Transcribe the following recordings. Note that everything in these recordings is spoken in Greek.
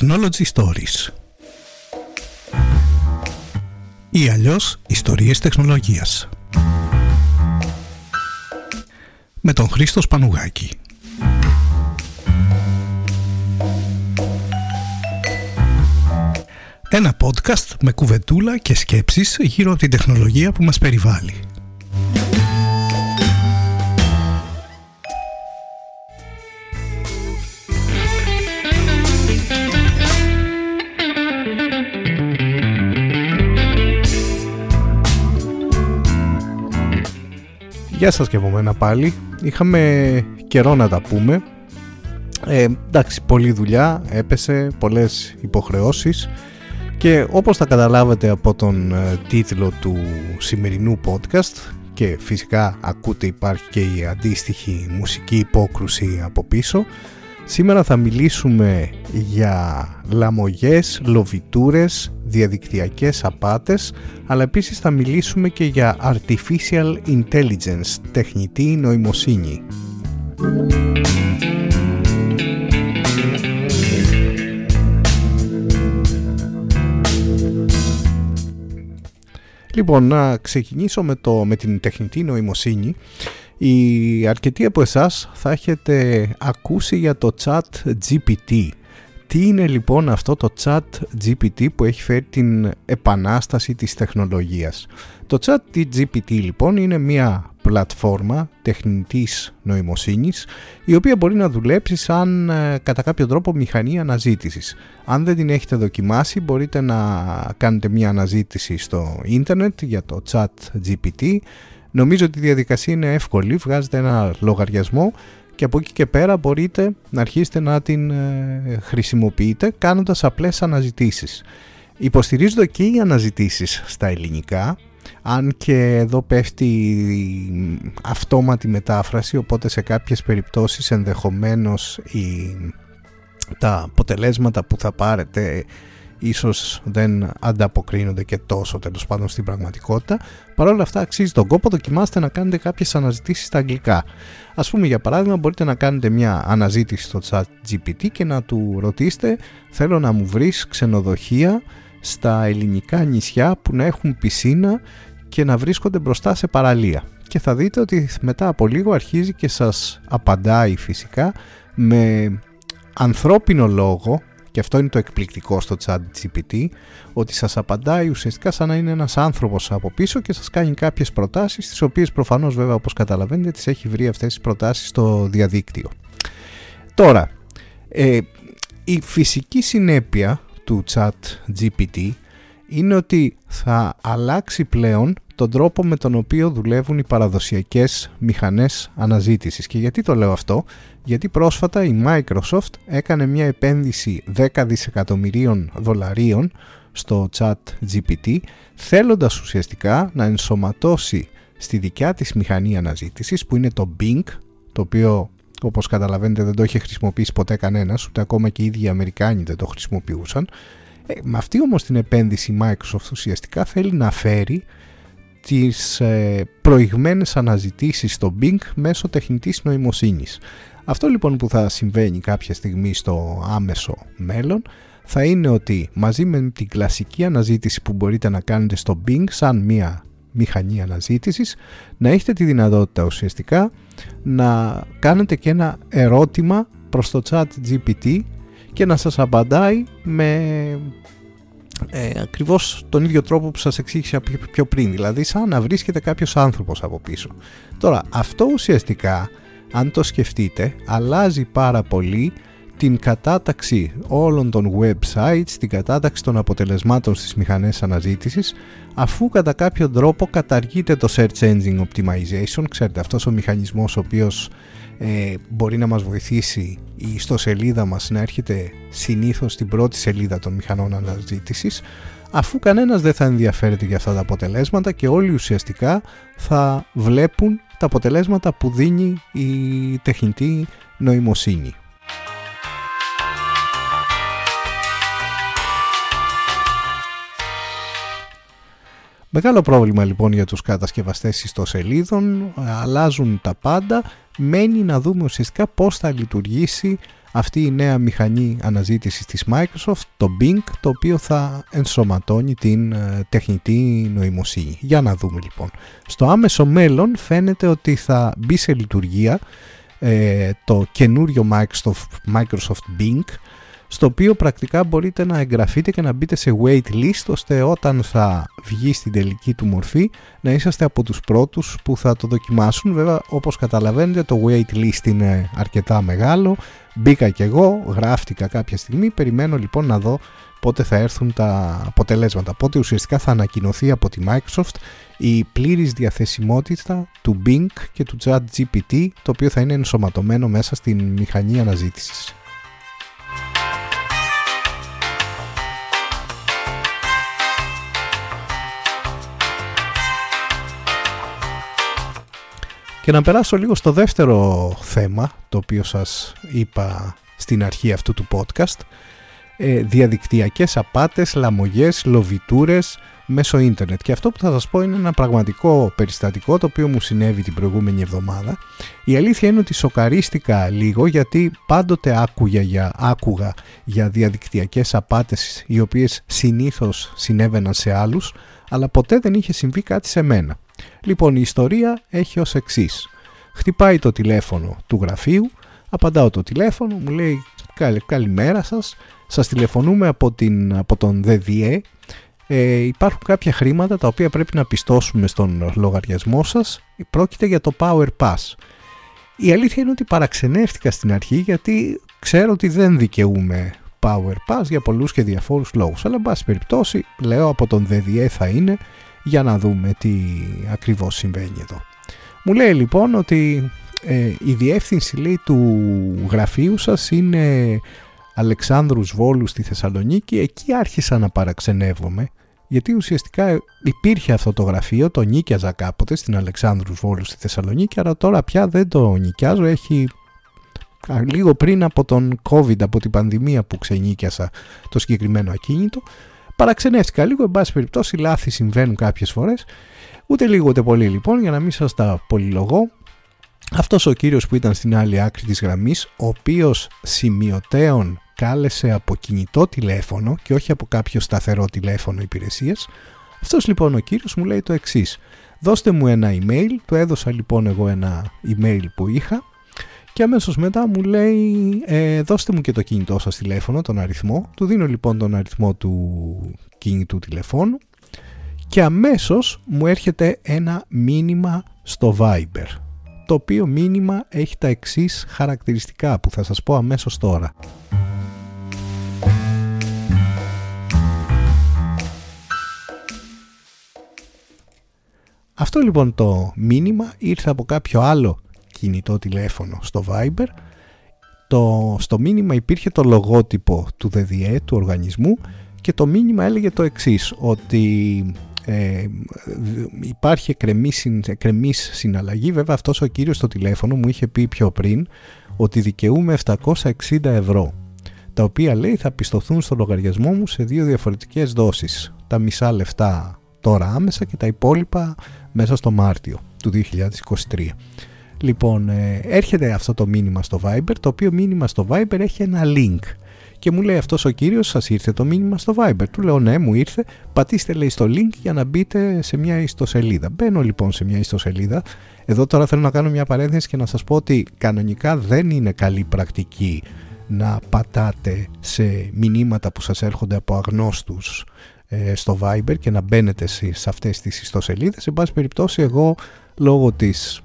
Technology Stories. Ή αλλιώς ιστορίες τεχνολογίας. Με τον Χρήστο Σπανουγάκη. Ένα podcast με κουβεντούλα και σκέψεις γύρω από την τεχνολογία που μας περιβάλλει Γεια σας και από μένα πάλι. Είχαμε καιρό να τα πούμε. Ε, εντάξει, πολλή δουλειά, έπεσε, πολλές υποχρεώσεις και όπως θα καταλάβετε από τον ε, τίτλο του σημερινού podcast και φυσικά ακούτε υπάρχει και η αντίστοιχη μουσική υπόκρουση από πίσω Σήμερα θα μιλήσουμε για λαμογές, λοβιτούρες, διαδικτυακές απάτες, αλλά επίσης θα μιλήσουμε και για Artificial Intelligence, τεχνητή νοημοσύνη. Λοιπόν, να ξεκινήσω με, το, με την τεχνητή νοημοσύνη οι αρκετοί από εσάς θα έχετε ακούσει για το chat GPT. Τι είναι λοιπόν αυτό το chat GPT που έχει φέρει την επανάσταση της τεχνολογίας; Το chat GPT λοιπόν είναι μια πλατφόρμα τεχνητής νοημοσύνης η οποία μπορεί να δουλέψει σαν ε, κατά κάποιο τρόπο μηχανή αναζήτησης. Αν δεν την έχετε δοκιμάσει μπορείτε να κάνετε μια αναζήτηση στο ίντερνετ για το chat GPT Νομίζω ότι η διαδικασία είναι εύκολη, βγάζετε ένα λογαριασμό και από εκεί και πέρα μπορείτε να αρχίσετε να την ε, χρησιμοποιείτε κάνοντας απλές αναζητήσεις. Υποστηρίζονται και οι αναζητήσεις στα ελληνικά, αν και εδώ πέφτει αυτόματη μετάφραση, οπότε σε κάποιες περιπτώσεις ενδεχομένως η, τα αποτελέσματα που θα πάρετε ίσως δεν ανταποκρίνονται και τόσο τέλος πάντων στην πραγματικότητα. Παρ' όλα αυτά αξίζει τον κόπο, δοκιμάστε να κάνετε κάποιες αναζητήσεις στα αγγλικά. Ας πούμε για παράδειγμα μπορείτε να κάνετε μια αναζήτηση στο chat GPT και να του ρωτήσετε θέλω να μου βρεις ξενοδοχεία στα ελληνικά νησιά που να έχουν πισίνα και να βρίσκονται μπροστά σε παραλία. Και θα δείτε ότι μετά από λίγο αρχίζει και σας απαντάει φυσικά με ανθρώπινο λόγο και αυτό είναι το εκπληκτικό στο chat GPT, ότι σας απαντάει ουσιαστικά σαν να είναι ένας άνθρωπος από πίσω και σας κάνει κάποιες προτάσεις, τις οποίες προφανώς βέβαια όπως καταλαβαίνετε τις έχει βρει αυτές τις προτάσεις στο διαδίκτυο. Τώρα, ε, η φυσική συνέπεια του chat GPT είναι ότι θα αλλάξει πλέον τον τρόπο με τον οποίο δουλεύουν οι παραδοσιακές μηχανές αναζήτησης. Και γιατί το λέω αυτό, γιατί πρόσφατα η Microsoft έκανε μια επένδυση 10 δισεκατομμυρίων δολαρίων στο chat GPT, θέλοντας ουσιαστικά να ενσωματώσει στη δικιά της μηχανή αναζήτησης που είναι το Bing, το οποίο όπως καταλαβαίνετε δεν το είχε χρησιμοποιήσει ποτέ κανένας, ούτε ακόμα και οι ίδιοι οι Αμερικάνοι δεν το χρησιμοποιούσαν. Ε, με αυτή όμως την επένδυση η Microsoft ουσιαστικά θέλει να φέρει τις ε, προηγμένες αναζητήσεις στο Bing μέσω τεχνητής νοημοσύνης. Αυτό λοιπόν που θα συμβαίνει κάποια στιγμή στο άμεσο μέλλον θα είναι ότι μαζί με την κλασική αναζήτηση που μπορείτε να κάνετε στο Bing σαν μια μηχανή αναζήτησης να έχετε τη δυνατότητα ουσιαστικά να κάνετε και ένα ερώτημα προς το chat GPT και να σας απαντάει με ε, ακριβώς τον ίδιο τρόπο που σας εξήγησα πιο πριν. Δηλαδή σαν να βρίσκεται κάποιος άνθρωπος από πίσω. Τώρα αυτό ουσιαστικά αν το σκεφτείτε αλλάζει πάρα πολύ την κατάταξη όλων των websites, την κατάταξη των αποτελεσμάτων στις μηχανές αναζήτησης αφού κατά κάποιο τρόπο καταργείται το Search Engine Optimization. Ξέρετε αυτός ο μηχανισμός ο οποίος ε, μπορεί να μας βοηθήσει η ιστοσελίδα μας να έρχεται συνήθως στην πρώτη σελίδα των μηχανών αναζήτησης αφού κανένας δεν θα ενδιαφέρεται για αυτά τα αποτελέσματα και όλοι ουσιαστικά θα βλέπουν τα αποτελέσματα που δίνει η τεχνητή νοημοσύνη. Μεγάλο πρόβλημα λοιπόν για τους κατασκευαστές ιστοσελίδων, αλλάζουν τα πάντα, μένει να δούμε ουσιαστικά πώς θα λειτουργήσει αυτή η νέα μηχανή αναζήτησης της Microsoft, το Bing, το οποίο θα ενσωματώνει την ε, τεχνητή νοημοσύνη. Για να δούμε λοιπόν. Στο άμεσο μέλλον φαίνεται ότι θα μπει σε λειτουργία ε, το καινούριο Microsoft, Microsoft Bing, στο οποίο πρακτικά μπορείτε να εγγραφείτε και να μπείτε σε waitlist ώστε όταν θα βγει στην τελική του μορφή να είσαστε από τους πρώτους που θα το δοκιμάσουν. Βέβαια όπως καταλαβαίνετε το waitlist είναι αρκετά μεγάλο, μπήκα και εγώ, γράφτηκα κάποια στιγμή, περιμένω λοιπόν να δω πότε θα έρθουν τα αποτελέσματα. Πότε ουσιαστικά θα ανακοινωθεί από τη Microsoft η πλήρης διαθεσιμότητα του Bing και του ChatGPT το οποίο θα είναι ενσωματωμένο μέσα στην μηχανή αναζήτησης. Και να περάσω λίγο στο δεύτερο θέμα, το οποίο σας είπα στην αρχή αυτού του podcast, ε, διαδικτυακές απάτες, λαμογές, λοβιτούρες μέσω ίντερνετ. Και αυτό που θα σας πω είναι ένα πραγματικό περιστατικό το οποίο μου συνέβη την προηγούμενη εβδομάδα. Η αλήθεια είναι ότι σοκαρίστηκα λίγο γιατί πάντοτε άκουγα για, άκουγα για διαδικτυακές απάτες οι οποίες συνήθως συνέβαιναν σε άλλους αλλά ποτέ δεν είχε συμβεί κάτι σε μένα. Λοιπόν, η ιστορία έχει ως εξής. Χτυπάει το τηλέφωνο του γραφείου, απαντάω το τηλέφωνο, μου λέει καλημέρα σας, σας τηλεφωνούμε από, την, από τον ΔΔΕ, ε, υπάρχουν κάποια χρήματα τα οποία πρέπει να πιστώσουμε στον λογαριασμό σας, πρόκειται για το Power Pass. Η αλήθεια είναι ότι παραξενεύτηκα στην αρχή γιατί ξέρω ότι δεν δικαιούμαι Power Pass για πολλούς και διαφόρους λόγους αλλά εν πάση περιπτώσει λέω από τον ΔΔΕ θα είναι για να δούμε τι ακριβώς συμβαίνει εδώ. Μου λέει λοιπόν ότι ε, η διεύθυνση λέει, του γραφείου σας είναι Αλεξάνδρους Βόλου στη Θεσσαλονίκη. Εκεί άρχισα να παραξενεύομαι γιατί ουσιαστικά υπήρχε αυτό το γραφείο, το νίκιαζα κάποτε στην Αλεξάνδρους Βόλου στη Θεσσαλονίκη αλλά τώρα πια δεν το νοικιάζω, έχει λίγο πριν από τον COVID, από την πανδημία που ξενίκιασα το συγκεκριμένο ακίνητο Παραξενεύτηκα λίγο, εν πάση περιπτώσει, λάθη συμβαίνουν κάποιες φορές. Ούτε λίγο ούτε πολύ λοιπόν, για να μην σας τα πολυλογώ. Αυτός ο κύριος που ήταν στην άλλη άκρη της γραμμής, ο οποίος σημειωτέων κάλεσε από κινητό τηλέφωνο και όχι από κάποιο σταθερό τηλέφωνο υπηρεσίας, αυτός λοιπόν ο κύριος μου λέει το εξής. Δώστε μου ένα email, του έδωσα λοιπόν εγώ ένα email που είχα και αμέσως μετά μου λέει ε, δώστε μου και το κινητό σας τηλέφωνο, τον αριθμό. Του δίνω λοιπόν τον αριθμό του κινητού τηλεφώνου και αμέσως μου έρχεται ένα μήνυμα στο Viber. Το οποίο μήνυμα έχει τα εξής χαρακτηριστικά που θα σας πω αμέσως τώρα. Αυτό λοιπόν το μήνυμα ήρθε από κάποιο άλλο κινητό τηλέφωνο στο Viber. Το, στο μήνυμα υπήρχε το λογότυπο του ΔΔΕ, του οργανισμού και το μήνυμα έλεγε το εξής ότι ε, υπάρχει εκκρεμής, συναλλαγή. Βέβαια αυτός ο κύριος στο τηλέφωνο μου είχε πει πιο πριν ότι δικαιούμαι 760 ευρώ τα οποία λέει θα πιστοθούν στο λογαριασμό μου σε δύο διαφορετικές δόσεις. Τα μισά λεφτά τώρα άμεσα και τα υπόλοιπα μέσα στο Μάρτιο του 2023 Λοιπόν, ε, έρχεται αυτό το μήνυμα στο Viber, το οποίο μήνυμα στο Viber έχει ένα link. Και μου λέει αυτός ο κύριος, σας ήρθε το μήνυμα στο Viber. Του λέω ναι, μου ήρθε. Πατήστε λέει στο link για να μπείτε σε μια ιστοσελίδα. Μπαίνω λοιπόν σε μια ιστοσελίδα. Εδώ τώρα θέλω να κάνω μια παρένθεση και να σας πω ότι κανονικά δεν είναι καλή πρακτική να πατάτε σε μηνύματα που σας έρχονται από αγνώστους ε, στο Viber και να μπαίνετε σε, σε αυτές τις ιστοσελίδες. Σε πάση περιπτώσει εγώ λόγω της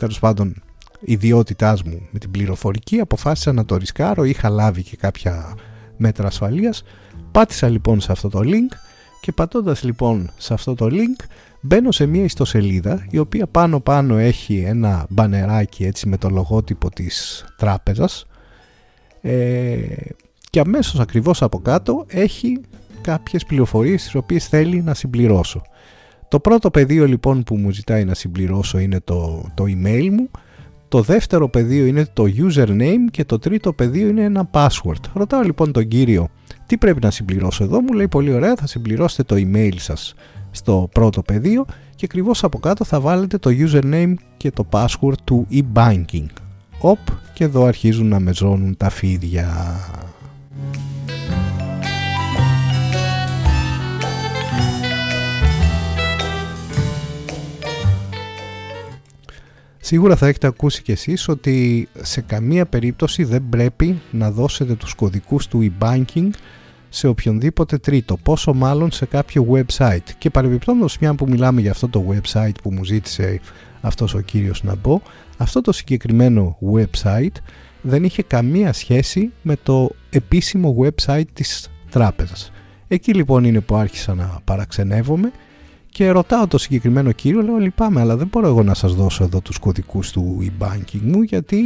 τέλος πάντων ιδιότητάς μου με την πληροφορική αποφάσισα να το ρισκάρω. Είχα λάβει και κάποια μέτρα ασφαλείας. Πάτησα λοιπόν σε αυτό το link και πατώντας λοιπόν σε αυτό το link μπαίνω σε μια ιστοσελίδα η οποία πάνω πάνω έχει ένα μπανεράκι έτσι με το λογότυπο της τράπεζας. Ε, και αμέσως ακριβώς από κάτω έχει κάποιες πληροφορίες τις οποίες θέλει να συμπληρώσω το πρώτο πεδίο λοιπόν που μου ζητάει να συμπληρώσω είναι το, το email μου. Το δεύτερο πεδίο είναι το username και το τρίτο πεδίο είναι ένα password. Ρωτάω λοιπόν τον κύριο τι πρέπει να συμπληρώσω εδώ. Μου λέει πολύ ωραία θα συμπληρώσετε το email σας στο πρώτο πεδίο και ακριβώς από κάτω θα βάλετε το username και το password του e-banking. Οπ και εδώ αρχίζουν να μεζώνουν τα φίδια. Σίγουρα θα έχετε ακούσει κι εσείς ότι σε καμία περίπτωση δεν πρέπει να δώσετε τους κωδικούς του e-banking σε οποιονδήποτε τρίτο, πόσο μάλλον σε κάποιο website. Και παρεμπιπτόντως μια που μιλάμε για αυτό το website που μου ζήτησε αυτός ο κύριος να μπω, αυτό το συγκεκριμένο website δεν είχε καμία σχέση με το επίσημο website της τράπεζας. Εκεί λοιπόν είναι που άρχισα να παραξενεύομαι και ρωτάω το συγκεκριμένο κύριο, λέω λυπάμαι αλλά δεν μπορώ εγώ να σας δώσω εδώ τους κωδικούς του e-banking μου γιατί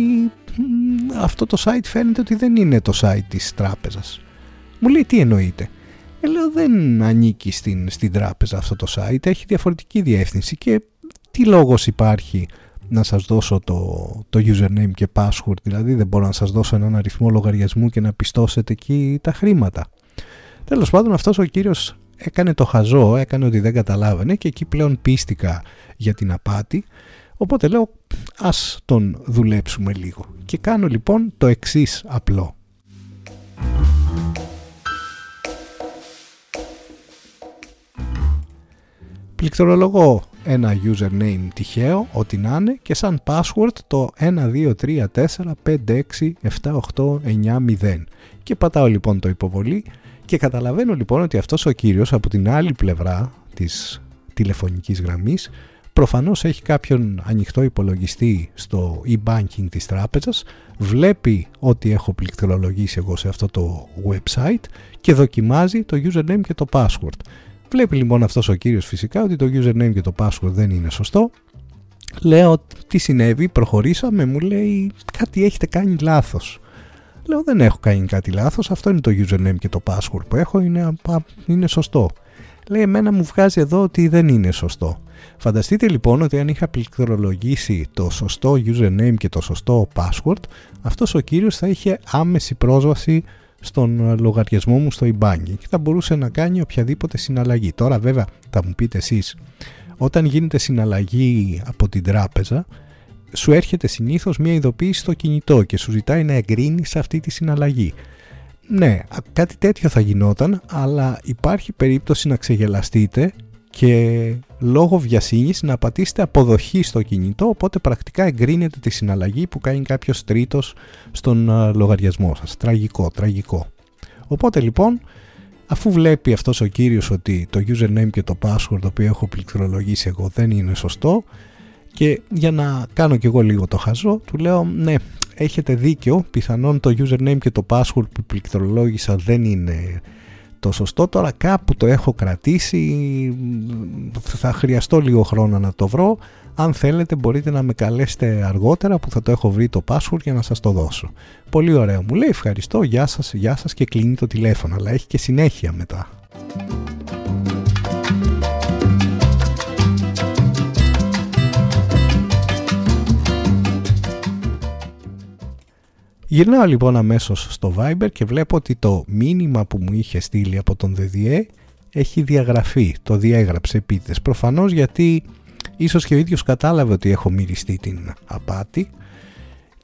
αυτό το site φαίνεται ότι δεν είναι το site της τράπεζας. Μου λέει τι εννοείται. Ε, λέω δεν ανήκει στην, στην τράπεζα αυτό το site, έχει διαφορετική διεύθυνση και τι λόγος υπάρχει να σας δώσω το, το username και password, δηλαδή δεν μπορώ να σας δώσω έναν αριθμό λογαριασμού και να πιστώσετε εκεί τα χρήματα. Τέλος πάντων αυτός ο κύριος έκανε το χαζό, έκανε ότι δεν καταλάβαινε και εκεί πλέον πίστηκα για την απάτη. Οπότε λέω ας τον δουλέψουμε λίγο. Και κάνω λοιπόν το εξής απλό. Πληκτρολογώ ένα username τυχαίο, ό,τι να είναι και σαν password το 123456789 και πατάω λοιπόν το υποβολή και καταλαβαίνω λοιπόν ότι αυτός ο κύριος από την άλλη πλευρά της τηλεφωνικής γραμμής προφανώς έχει κάποιον ανοιχτό υπολογιστή στο e-banking της τράπεζας, βλέπει ότι έχω πληκτρολογήσει εγώ σε αυτό το website και δοκιμάζει το username και το password. Βλέπει λοιπόν αυτός ο κύριος φυσικά ότι το username και το password δεν είναι σωστό. Λέω τι συνέβη, προχωρήσαμε, μου λέει κάτι έχετε κάνει λάθος. Λέω δεν έχω κάνει κάτι λάθος, αυτό είναι το username και το password που έχω, είναι, είναι σωστό. Λέει εμένα μου βγάζει εδώ ότι δεν είναι σωστό. Φανταστείτε λοιπόν ότι αν είχα πληκτρολογήσει το σωστό username και το σωστό password, αυτός ο κύριος θα είχε άμεση πρόσβαση στον λογαριασμό μου στο e-banking και θα μπορούσε να κάνει οποιαδήποτε συναλλαγή. Τώρα βέβαια θα μου πείτε εσείς, όταν γίνεται συναλλαγή από την τράπεζα, σου έρχεται συνήθως μια ειδοποίηση στο κινητό και σου ζητάει να εγκρίνεις αυτή τη συναλλαγή. Ναι, κάτι τέτοιο θα γινόταν, αλλά υπάρχει περίπτωση να ξεγελαστείτε και λόγω βιασύνης να πατήσετε αποδοχή στο κινητό, οπότε πρακτικά εγκρίνετε τη συναλλαγή που κάνει κάποιος τρίτος στον λογαριασμό σας. Τραγικό, τραγικό. Οπότε λοιπόν, αφού βλέπει αυτός ο κύριος ότι το username και το password το οποίο έχω πληκτρολογήσει εγώ δεν είναι σωστό, και για να κάνω κι εγώ λίγο το χαζό, του λέω ναι, έχετε δίκιο, πιθανόν το username και το password που πληκτρολόγησα δεν είναι το σωστό. Τώρα κάπου το έχω κρατήσει, θα χρειαστώ λίγο χρόνο να το βρω. Αν θέλετε μπορείτε να με καλέσετε αργότερα που θα το έχω βρει το password για να σας το δώσω. Πολύ ωραίο. Μου λέει ευχαριστώ, γεια σας, γεια σας και κλείνει το τηλέφωνο, αλλά έχει και συνέχεια μετά. Γυρνάω λοιπόν αμέσως στο Viber και βλέπω ότι το μήνυμα που μου είχε στείλει από τον ΔΔΕ έχει διαγραφεί, το διέγραψε επίτηδες. Προφανώς γιατί ίσως και ο ίδιος κατάλαβε ότι έχω μυριστεί την απάτη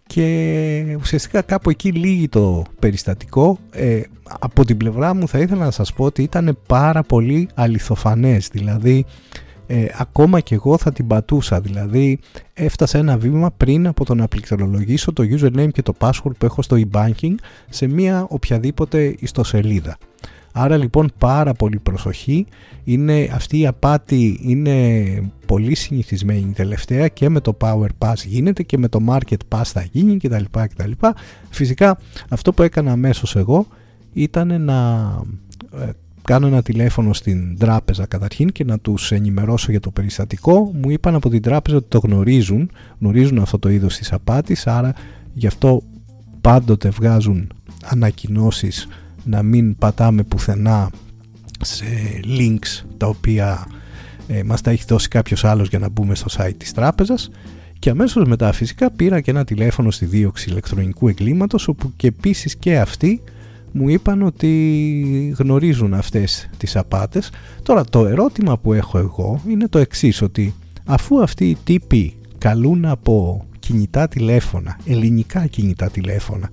και ουσιαστικά κάπου εκεί λύγει το περιστατικό. Ε, από την πλευρά μου θα ήθελα να σας πω ότι ήταν πάρα πολύ αληθοφανές, δηλαδή ε, ακόμα και εγώ θα την πατούσα. Δηλαδή έφτασα ένα βήμα πριν από το να πληκτρολογήσω το username και το password που έχω στο e-banking σε μια οποιαδήποτε ιστοσελίδα. Άρα λοιπόν πάρα πολύ προσοχή, είναι, αυτή η απάτη είναι πολύ συνηθισμένη τελευταία και με το Power Pass γίνεται και με το Market Pass θα γίνει κτλ. κτλ. Φυσικά αυτό που έκανα αμέσως εγώ ήταν να ε, κάνω ένα τηλέφωνο στην τράπεζα καταρχήν και να τους ενημερώσω για το περιστατικό. Μου είπαν από την τράπεζα ότι το γνωρίζουν, γνωρίζουν αυτό το είδος της απάτης, άρα γι' αυτό πάντοτε βγάζουν ανακοινώσεις να μην πατάμε πουθενά σε links τα οποία ε, μας τα έχει δώσει κάποιος άλλος για να μπούμε στο site της τράπεζας και αμέσως μετά φυσικά πήρα και ένα τηλέφωνο στη δίωξη ηλεκτρονικού εγκλήματος όπου και επίσης και αυτοί μου είπαν ότι γνωρίζουν αυτές τις απάτες. Τώρα το ερώτημα που έχω εγώ είναι το εξής ότι αφού αυτοί οι τύποι καλούν από κινητά τηλέφωνα, ελληνικά κινητά τηλέφωνα.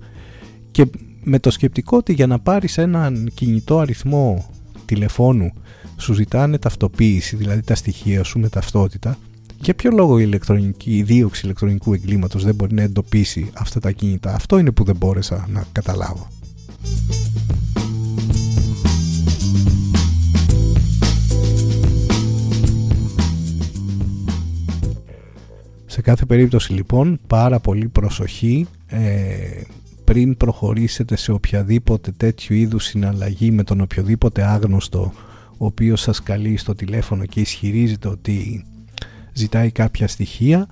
Και με το σκεπτικό ότι για να πάρεις έναν κινητό αριθμό τηλεφώνου σου ζητάνε ταυτοποίηση, δηλαδή τα στοιχεία σου με ταυτότητα, για ποιο λόγο η, ηλεκτρονική, η δίωξη ηλεκτρονικού εγκλήματος δεν μπορεί να εντοπίσει αυτά τα κινητά; Αυτό είναι που δεν μπόρεσα να καταλάβω. Σε κάθε περίπτωση λοιπόν πάρα πολύ προσοχή ε, πριν προχωρήσετε σε οποιαδήποτε τέτοιου είδους συναλλαγή με τον οποιοδήποτε άγνωστο ο οποίος σας καλεί στο τηλέφωνο και ισχυρίζεται ότι ζητάει κάποια στοιχεία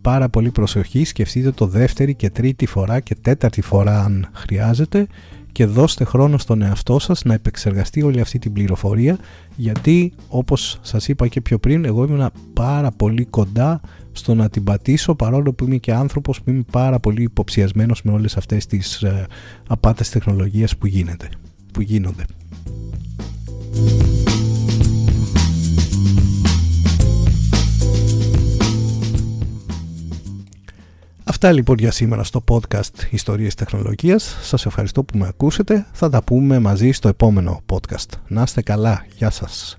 πάρα πολύ προσοχή. Σκεφτείτε το δεύτερη και τρίτη φορά και τέταρτη φορά αν χρειάζεται και δώστε χρόνο στον εαυτό σας να επεξεργαστεί όλη αυτή την πληροφορία γιατί όπως σας είπα και πιο πριν εγώ ήμουν πάρα πολύ κοντά στο να την πατήσω παρόλο που είμαι και άνθρωπος που είμαι πάρα πολύ υποψιασμένος με όλες αυτές τις ε, απάτες τεχνολογίας που, γίνεται, που γίνονται. Αυτά λοιπόν για σήμερα στο podcast Ιστορίες Τεχνολογίας. Σας ευχαριστώ που με ακούσετε. Θα τα πούμε μαζί στο επόμενο podcast. Να είστε καλά. Γεια σας.